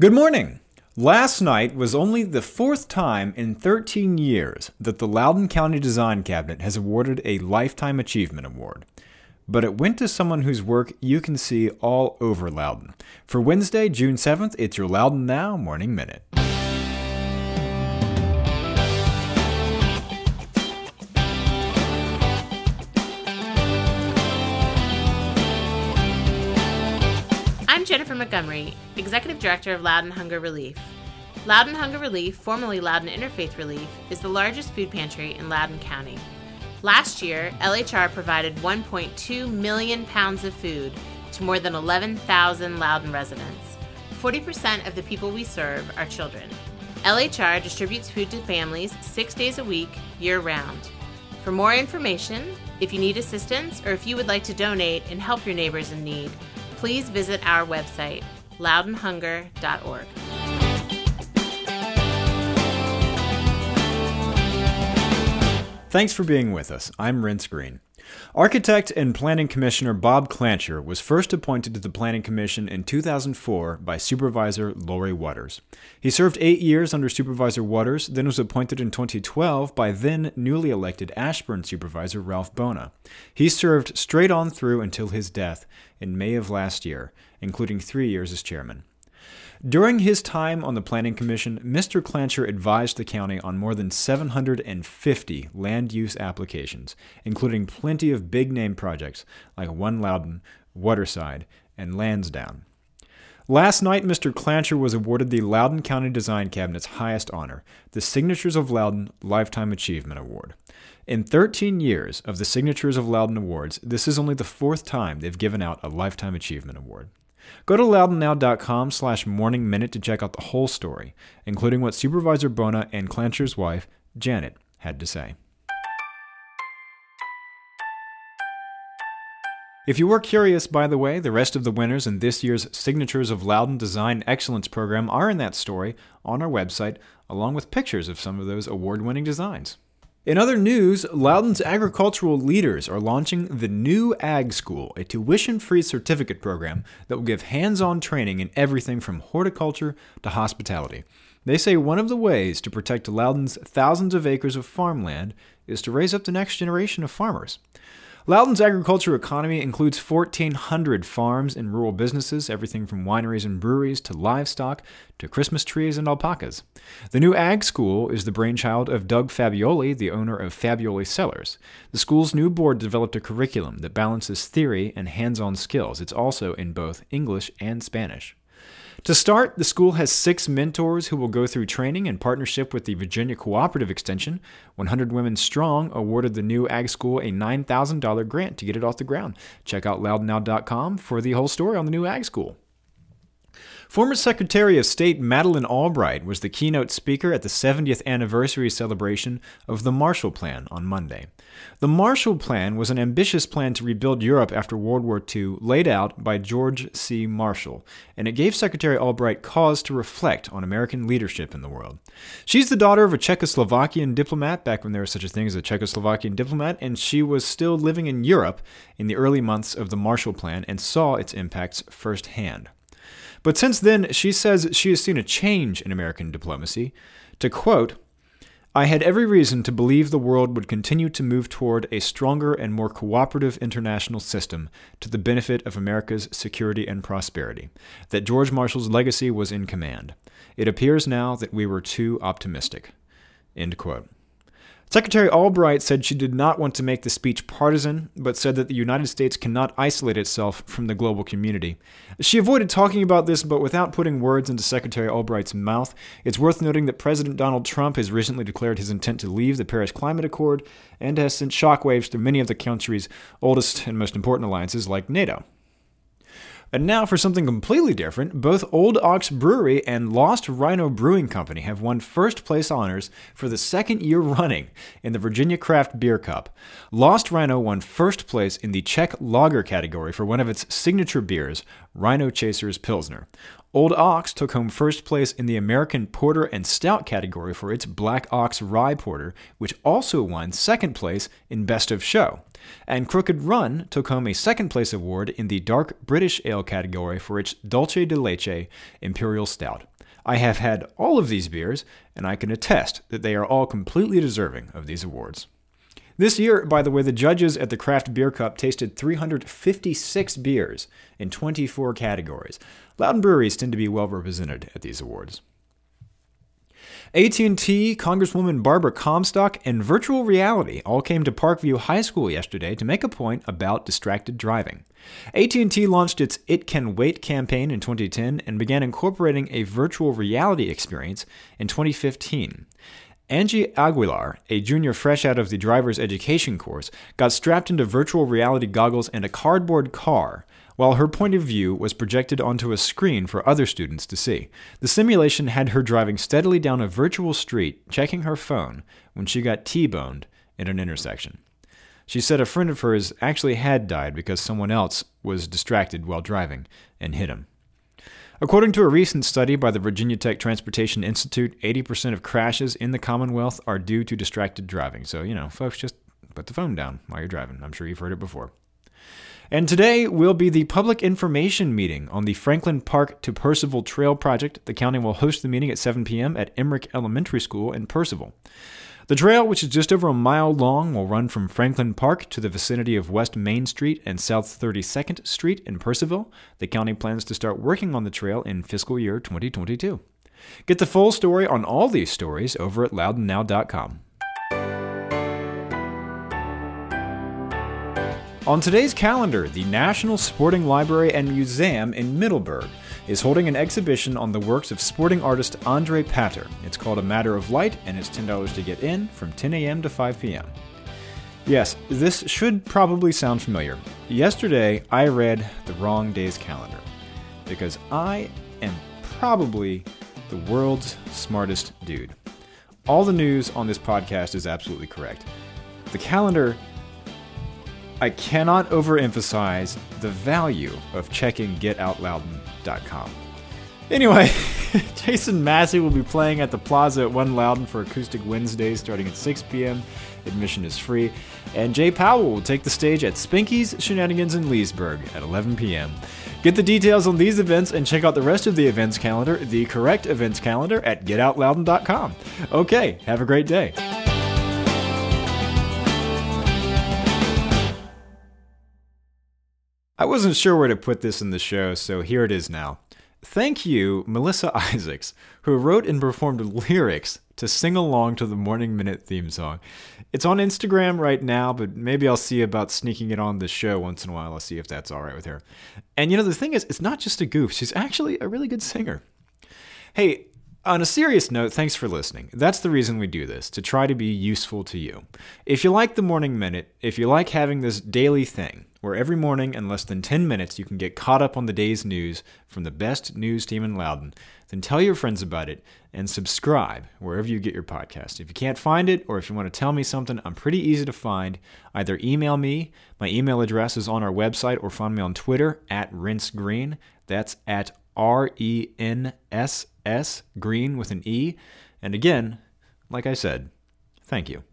Good morning. Last night was only the fourth time in 13 years that the Loudoun County Design Cabinet has awarded a Lifetime Achievement Award. But it went to someone whose work you can see all over Loudoun. For Wednesday, June 7th, it's your Loudoun Now Morning Minute. Jennifer Montgomery, Executive Director of Loudoun Hunger Relief. Loudoun Hunger Relief, formerly Loudoun Interfaith Relief, is the largest food pantry in Loudoun County. Last year, LHR provided 1.2 million pounds of food to more than 11,000 Loudoun residents. 40% of the people we serve are children. LHR distributes food to families six days a week, year round. For more information, if you need assistance, or if you would like to donate and help your neighbors in need, please visit our website, loudounhunger.org. Thanks for being with us. I'm Renss Greene. Architect and Planning Commissioner Bob Klancher was first appointed to the Planning Commission in 2004 by Supervisor Lori Waters. He served eight years under Supervisor Waters, then was appointed in 2012 by then newly elected Ashburn Supervisor Ralph Buona. He served straight on through until his death in May of last year, including three years as chairman. During his time on the Planning Commission, Mr. Klancher advised the county on more than 750 land use applications, including plenty of big name projects like One Loudoun, Waterside, and Lansdowne. Last night, Mr. Klancher was awarded the Loudoun County Design Cabinet's highest honor, the Signatures of Loudoun Lifetime Achievement Award. In 13 years of the Signatures of Loudoun Awards, this is only the fourth time they've given out a Lifetime Achievement Award. Go to loudounnow.com slash morning minute to check out the whole story, including what Supervisor Buona and Klancher's wife, Janet, had to say. If you were curious, by the way, the rest of the winners in this year's Signatures of Loudoun Design Excellence program are in that story on our website, along with pictures of some of those award winning designs. In other news, Loudoun's agricultural leaders are launching the new Ag School, a tuition free certificate program that will give hands on training in everything from horticulture to hospitality. They say one of the ways to protect Loudoun's thousands of acres of farmland is to raise up the next generation of farmers. Loudoun's agriculture economy includes 1,400 farms and rural businesses, everything from wineries and breweries to livestock to Christmas trees and alpacas. The new Ag School is the brainchild of Doug Fabbioli, the owner of Fabbioli Cellars. The school's new board developed a curriculum that balances theory and hands on skills. It's also in both English and Spanish. To start, the school has six mentors who will go through training in partnership with the Virginia Cooperative Extension. 100 Women Strong awarded the new Ag School a $9,000 grant to get it off the ground. Check out loudounnow.com for the whole story on the new Ag School. Former Secretary of State Madeleine Albright was the keynote speaker at the 70th anniversary celebration of the Marshall Plan on Monday. The Marshall Plan was an ambitious plan to rebuild Europe after World War II, laid out by George C. Marshall, and it gave Secretary Albright cause to reflect on American leadership in the world. She's the daughter of a Czechoslovakian diplomat back when there was such a thing as a Czechoslovakian diplomat, and she was still living in Europe in the early months of the Marshall Plan and saw its impacts firsthand. But since then, she says she has seen a change in American diplomacy. To quote, I had every reason to believe the world would continue to move toward a stronger and more cooperative international system to the benefit of America's security and prosperity, that George Marshall's legacy was in command. It appears now that we were too optimistic. End quote. Secretary Albright said she did not want to make the speech partisan, but said that the United States cannot isolate itself from the global community. She avoided talking about this, but without putting words into Secretary Albright's mouth. It's worth noting that President Donald Trump has recently declared his intent to leave the Paris Climate Accord and has sent shockwaves through many of the country's oldest and most important alliances, like NATO. And now for something completely different, both Old Ox Brewery and Lost Rhino Brewing Company have won first place honors for the second year running in the Virginia Craft Beer Cup. Lost Rhino won first place in the Czech lager category for one of its signature beers, Rhino Chasers Pilsner. Old Ox took home first place in the American Porter and Stout category for its Black Ox Rye Porter, which also won second place in Best of Show. And Crooked Run took home a second place award in the Dark British Ale category for its Dulce de Leche Imperial Stout. I have had all of these beers, and I can attest that they are all completely deserving of these awards. This year, by the way, the judges at the Craft Beer Cup tasted 356 beers in 24 categories. Loudoun breweries tend to be well represented at these awards. AT&T, Congresswoman Barbara Comstock, and virtual reality all came to Parkview High School yesterday to make a point about distracted driving. AT&T launched its It Can Wait campaign in 2010 and began incorporating a virtual reality experience in 2015. Angie Aguilar, a junior fresh out of the driver's education course, got strapped into virtual reality goggles and a cardboard car, while her point of view was projected onto a screen for other students to see. The simulation had her driving steadily down a virtual street, checking her phone, when she got T boned in an intersection. She said a friend of hers actually had died because someone else was distracted while driving and hit him. According to a recent study by the Virginia Tech Transportation Institute, 80% of crashes in the Commonwealth are due to distracted driving. So, you know, folks, just put the phone down while you're driving. I'm sure you've heard it before. And today will be the public information meeting on the Franklin Park to Purcellville Trail project. The county will host the meeting at 7 p.m. at Emerick Elementary School in Purcellville. The trail, which is just over a mile long, will run from Franklin Park to the vicinity of West Main Street and South 32nd Street in Purcellville. The county plans to start working on the trail in fiscal year 2022. Get the full story on all these stories over at loudounnow.com. On today's calendar, the National Sporting Library and Museum in Middleburg is holding an exhibition on the works of sporting artist Andre Pater. It's called A Matter of Light, and it's $10 to get in from 10 a.m. to 5 p.m. Yes, this should probably sound familiar. Yesterday, I read the wrong day's calendar because I am probably the world's smartest dude. All the news on this podcast is absolutely correct. The calendar, I cannot overemphasize the value of checking GetOutLoudoun Anyway, Jason Massey will be playing at the Plaza at One Loudoun for Acoustic Wednesdays starting at 6 p.m. Admission is free. And Jay Powell will take the stage at Spanky's Shenanigans in Leesburg at 11 p.m. Get the details on these events and check out the rest of the events calendar, the correct events calendar, at getoutloudoun.com. Okay, have a great day. I wasn't sure where to put this in the show, so here it is now. Thank you, Melissa Isaacs, who wrote and performed lyrics to sing along to the Morning Minute theme song. It's on Instagram right now, but maybe I'll see about sneaking it on the show once in a while. I'll see if that's all right with her. And you know, the thing is, it's not just a goof, she's actually a really good singer. Hey, on a serious note, thanks for listening. That's the reason we do this, to try to be useful to you. If you like the Morning Minute, if you like having this daily thing, where every morning in less than 10 minutes you can get caught up on the day's news from the best news team in Loudoun, then tell your friends about it and subscribe wherever you get your podcast. If you can't find it or if you want to tell me something, I'm pretty easy to find. Either email me, my email address is on our website, or find me on Twitter at Renss Green. That's at R E N S S Green with an E. And again, like I said, thank you.